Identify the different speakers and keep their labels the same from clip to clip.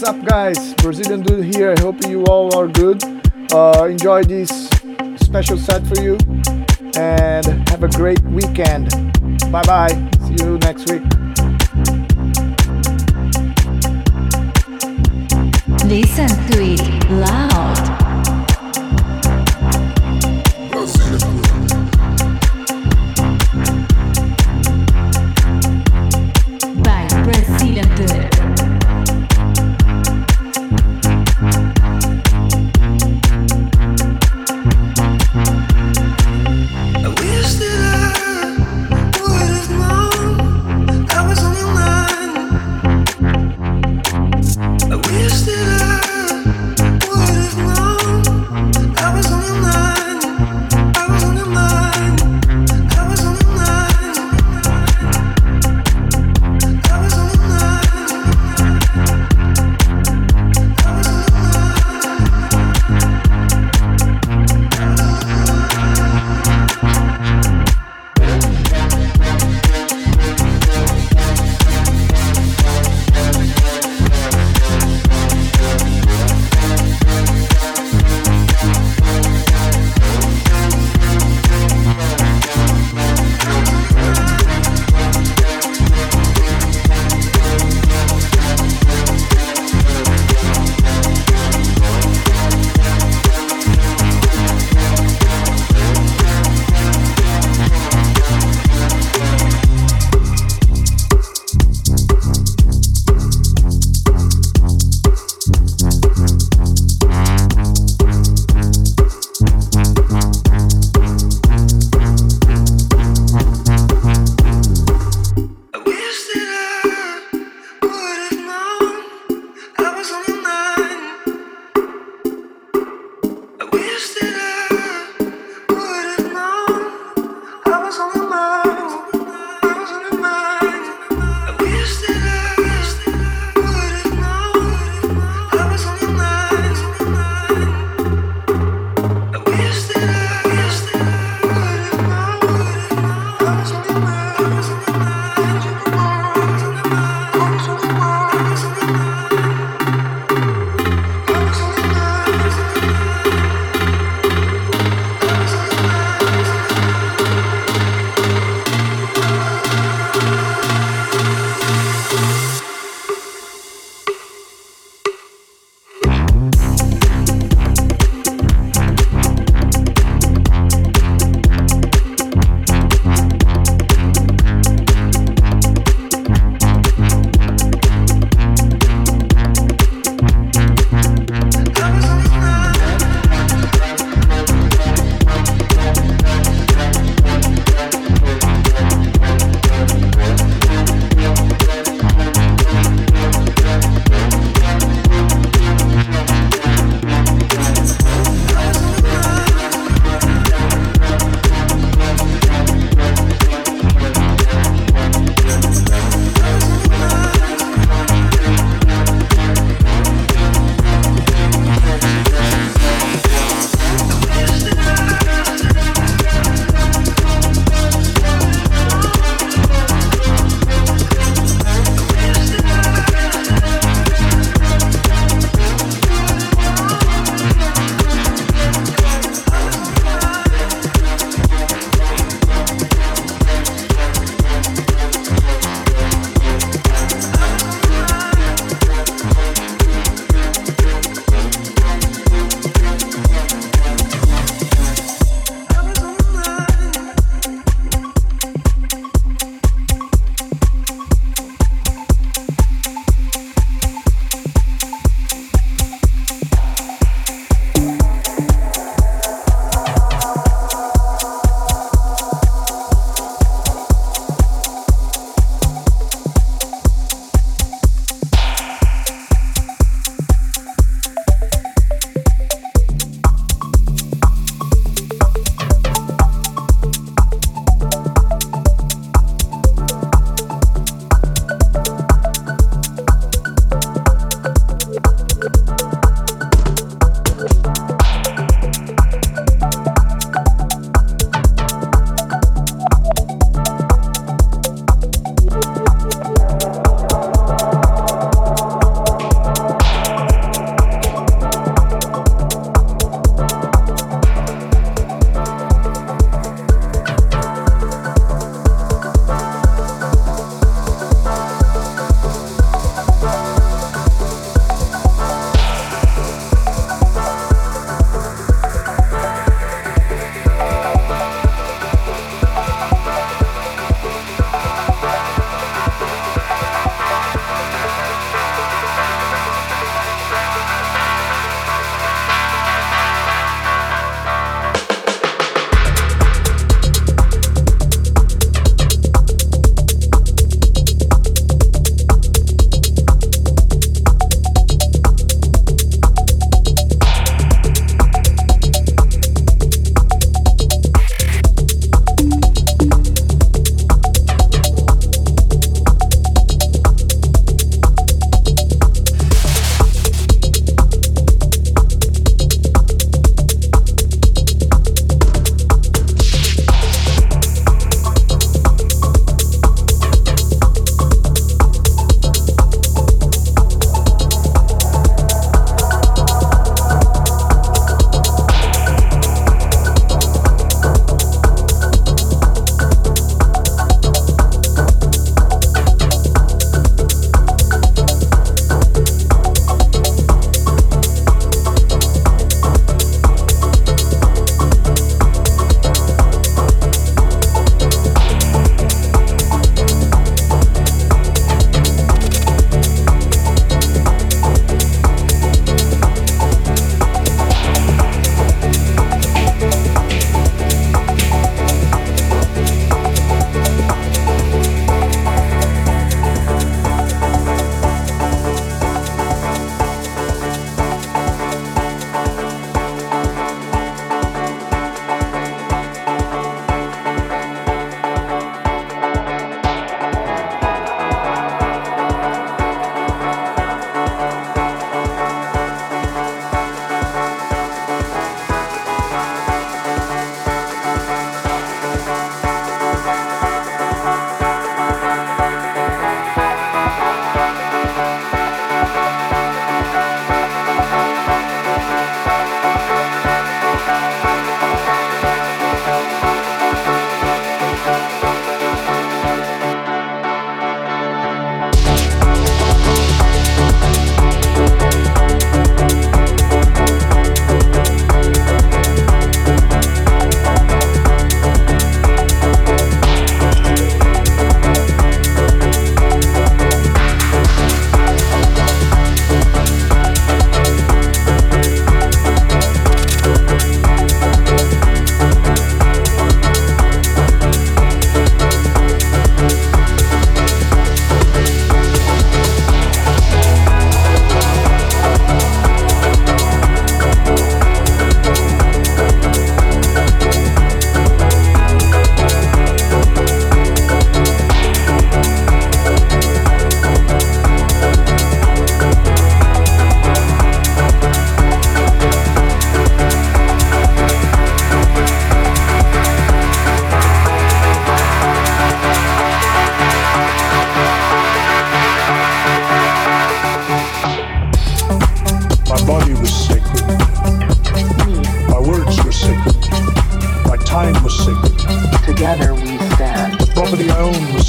Speaker 1: What's up, guys? Brazilian dude here. I hope you all are good. Uh, enjoy this special set for you and have a great weekend. Bye bye. See you next week.
Speaker 2: Listen to it loud.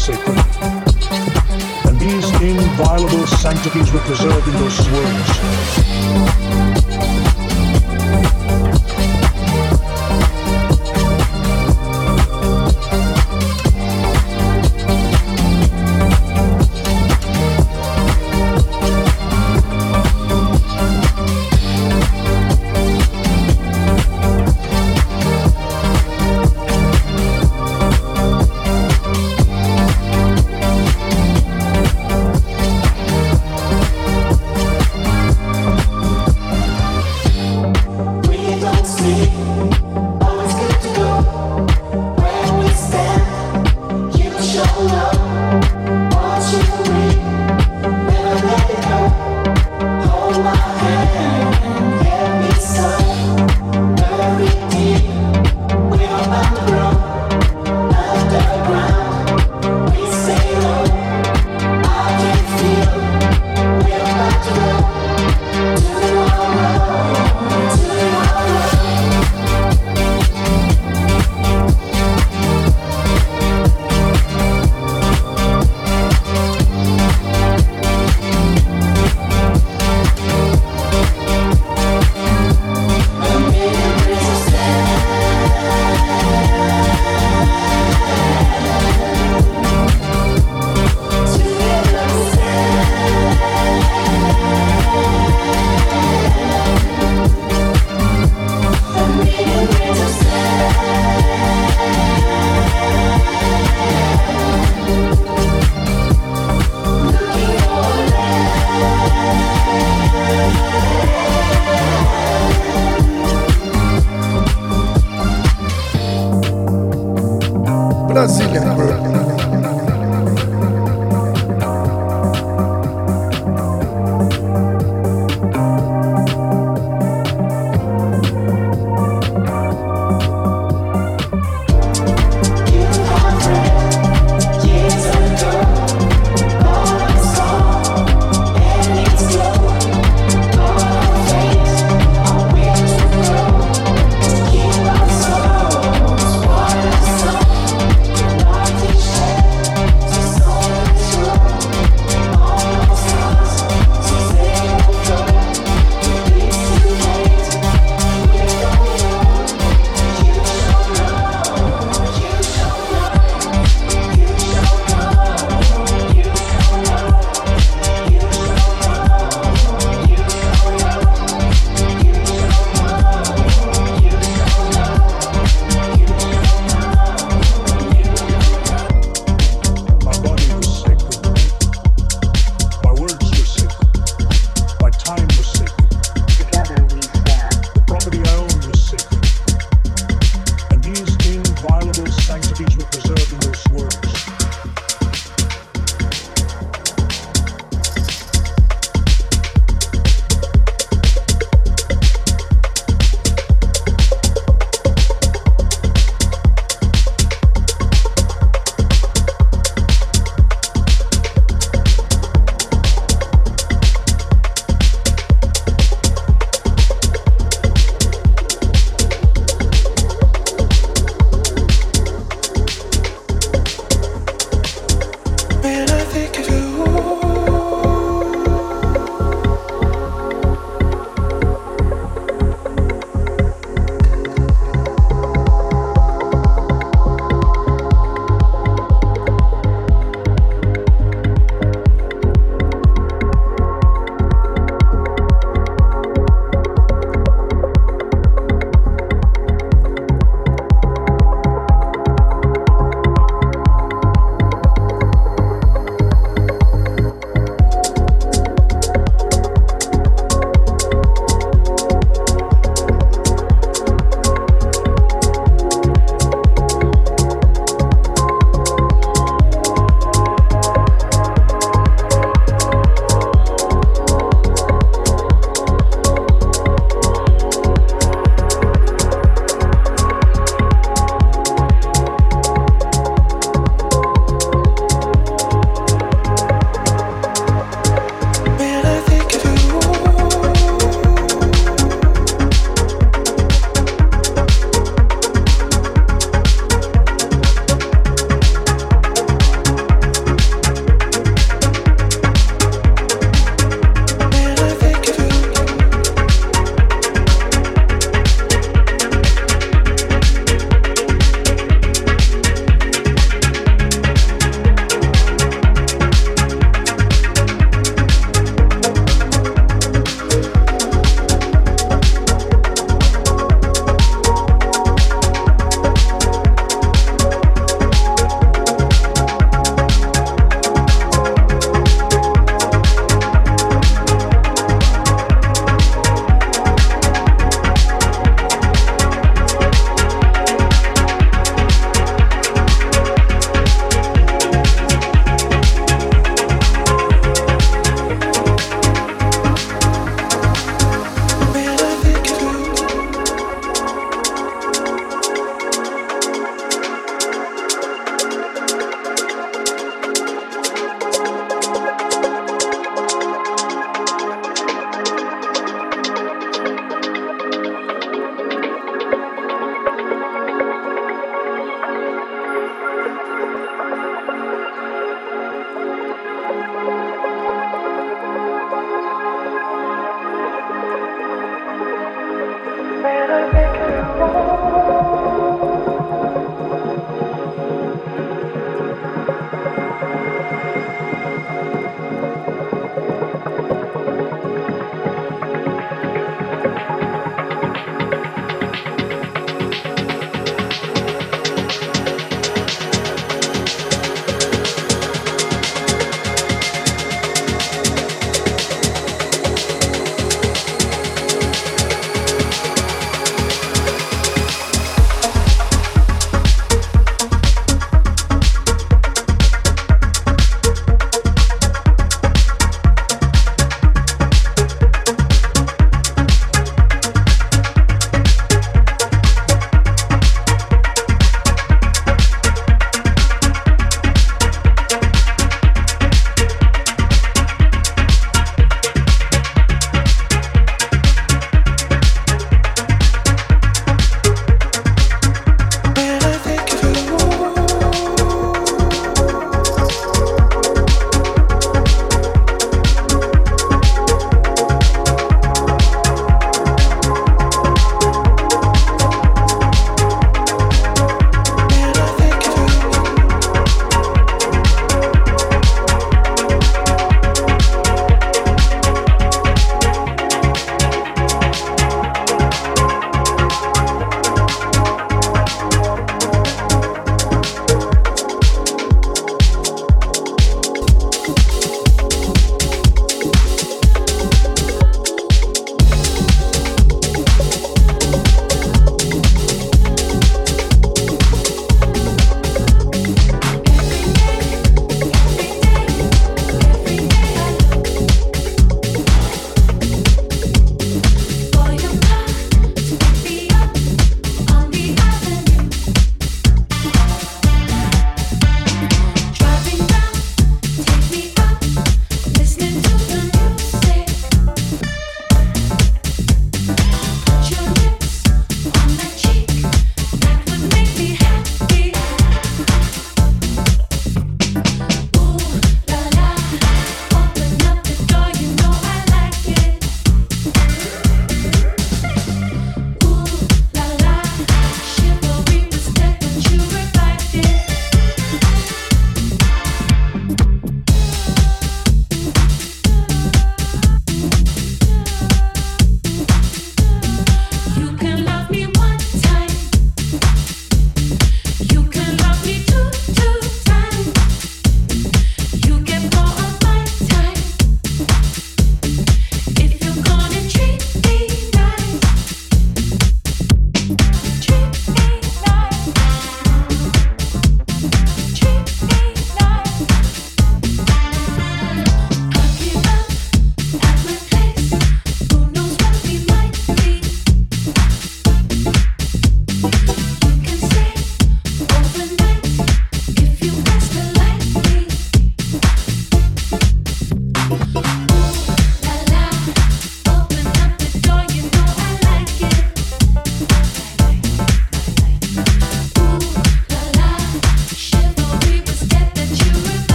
Speaker 2: Sacred. And these inviolable sanctities were preserved in those words.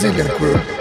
Speaker 2: Brazilian
Speaker 3: crew.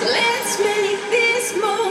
Speaker 4: Let's make this moment.